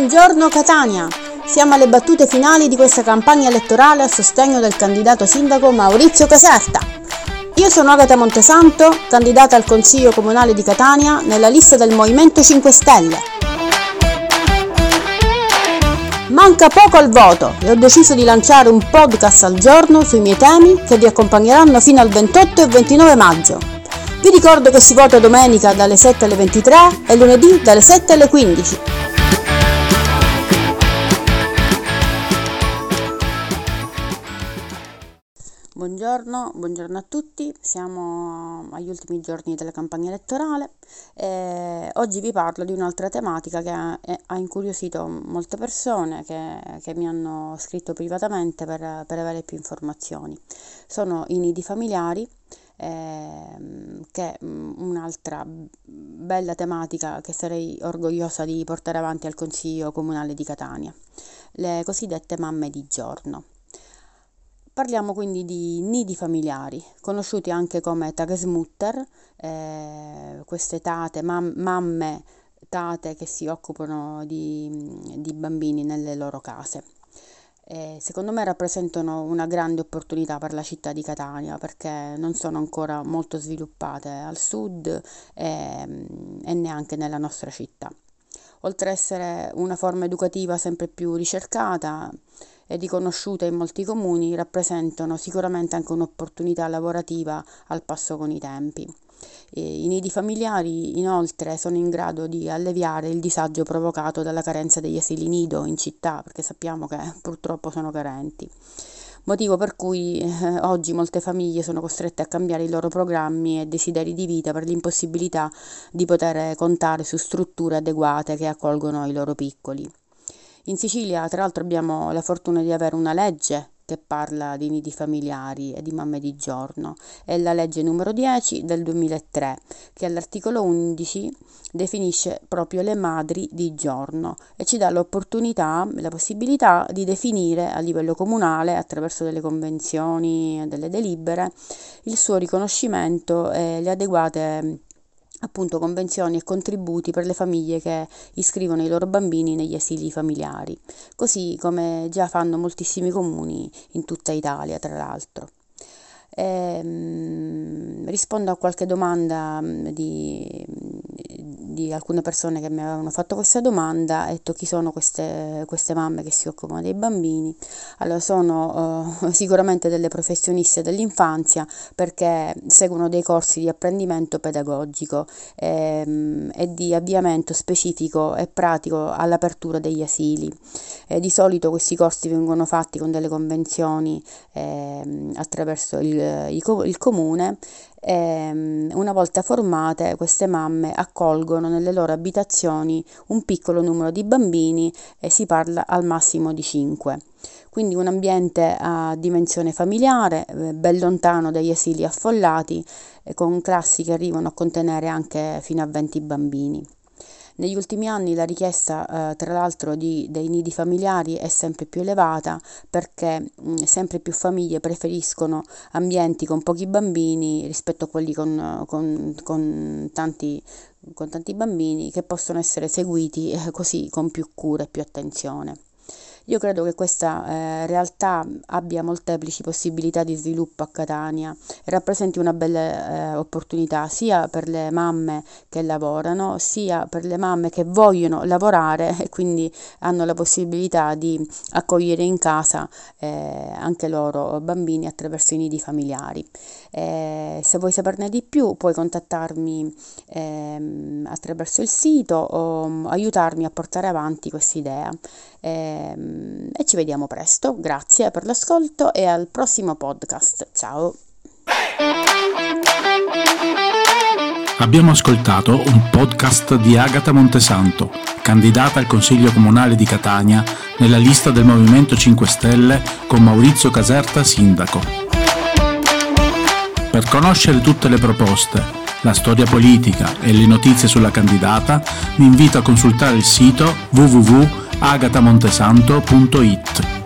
Buongiorno Catania! Siamo alle battute finali di questa campagna elettorale a sostegno del candidato sindaco Maurizio Caserta. Io sono Agata Montesanto, candidata al Consiglio Comunale di Catania nella lista del Movimento 5 Stelle. Manca poco al voto e ho deciso di lanciare un podcast al giorno sui miei temi che vi accompagneranno fino al 28 e 29 maggio. Vi ricordo che si vota domenica dalle 7 alle 23 e lunedì dalle 7 alle 15. Buongiorno, buongiorno, a tutti, siamo agli ultimi giorni della campagna elettorale e oggi vi parlo di un'altra tematica che ha, incuriosito molte persone che, che, mi hanno scritto privatamente per, per avere più informazioni. Sono i nidi familiari eh, che è un'altra bella tematica che sarei orgogliosa di portare avanti al Consiglio Comunale di Catania, le cosiddette mamme di giorno. Parliamo quindi di nidi familiari, conosciuti anche come tagesmutter, eh, queste tate, mam- mamme tate che si occupano di, di bambini nelle loro case. Eh, secondo me rappresentano una grande opportunità per la città di Catania perché non sono ancora molto sviluppate al sud eh, e neanche nella nostra città. Oltre ad essere una forma educativa sempre più ricercata, e riconosciute in molti comuni, rappresentano sicuramente anche un'opportunità lavorativa al passo con i tempi. I nidi familiari inoltre sono in grado di alleviare il disagio provocato dalla carenza degli asili nido in città, perché sappiamo che purtroppo sono carenti. Motivo per cui eh, oggi molte famiglie sono costrette a cambiare i loro programmi e desideri di vita per l'impossibilità di poter contare su strutture adeguate che accolgono i loro piccoli. In Sicilia, tra l'altro, abbiamo la fortuna di avere una legge che parla di nidi familiari e di mamme di giorno. È la legge numero 10 del 2003, che all'articolo 11 definisce proprio le madri di giorno e ci dà l'opportunità, la possibilità di definire a livello comunale, attraverso delle convenzioni, delle delibere, il suo riconoscimento e le adeguate appunto convenzioni e contributi per le famiglie che iscrivono i loro bambini negli asili familiari, così come già fanno moltissimi comuni in tutta Italia, tra l'altro. Ehm, rispondo a qualche domanda mm, di, di, alcune persone che mi avevano fatto questa domanda, ho detto chi sono queste, queste mamme che si occupano dei bambini. Allora, sono uh, sicuramente delle professioniste dell'infanzia perché seguono dei corsi di apprendimento pedagogico ehm, e di avviamento specifico e pratico all'apertura degli asili. Eh, di solito questi corsi vengono fatti con delle convenzioni ehm, attraverso il il, il comune ehm, una volta formate queste mamme accolgono nelle loro abitazioni un piccolo numero di bambini e si parla al massimo di 5 quindi un ambiente a dimensione familiare, eh, ben lontano dagli asili affollati, con classi che arrivano a contenere anche fino a 20 bambini. Negli ultimi anni la richiesta, eh, tra l'altro, di, dei nidi familiari è sempre più elevata perché mh, sempre più famiglie preferiscono ambienti con pochi bambini rispetto a quelli con, con, con, tanti, con tanti bambini che possono essere seguiti eh, così con più cura e più attenzione. Io credo che questa eh, realtà abbia molteplici possibilità di sviluppo a Catania e rappresenti una bella eh, opportunità sia per le mamme che lavorano, sia per le mamme che vogliono lavorare e quindi hanno la possibilità di accogliere in casa eh, anche loro bambini attraverso i nidi familiari. Eh, se vuoi saperne di più puoi contattarmi ehm, attraverso il sito o um, aiutarmi a portare avanti questa idea. Ehm, e ci vediamo presto. Grazie per l'ascolto e al prossimo podcast. Ciao. Abbiamo ascoltato un podcast di Agata Montesanto, candidata al Consiglio Comunale di Catania nella lista del Movimento 5 Stelle con Maurizio Caserta sindaco. Per conoscere tutte le proposte, la storia politica e le notizie sulla candidata, vi invito a consultare il sito www agatamontesanto.it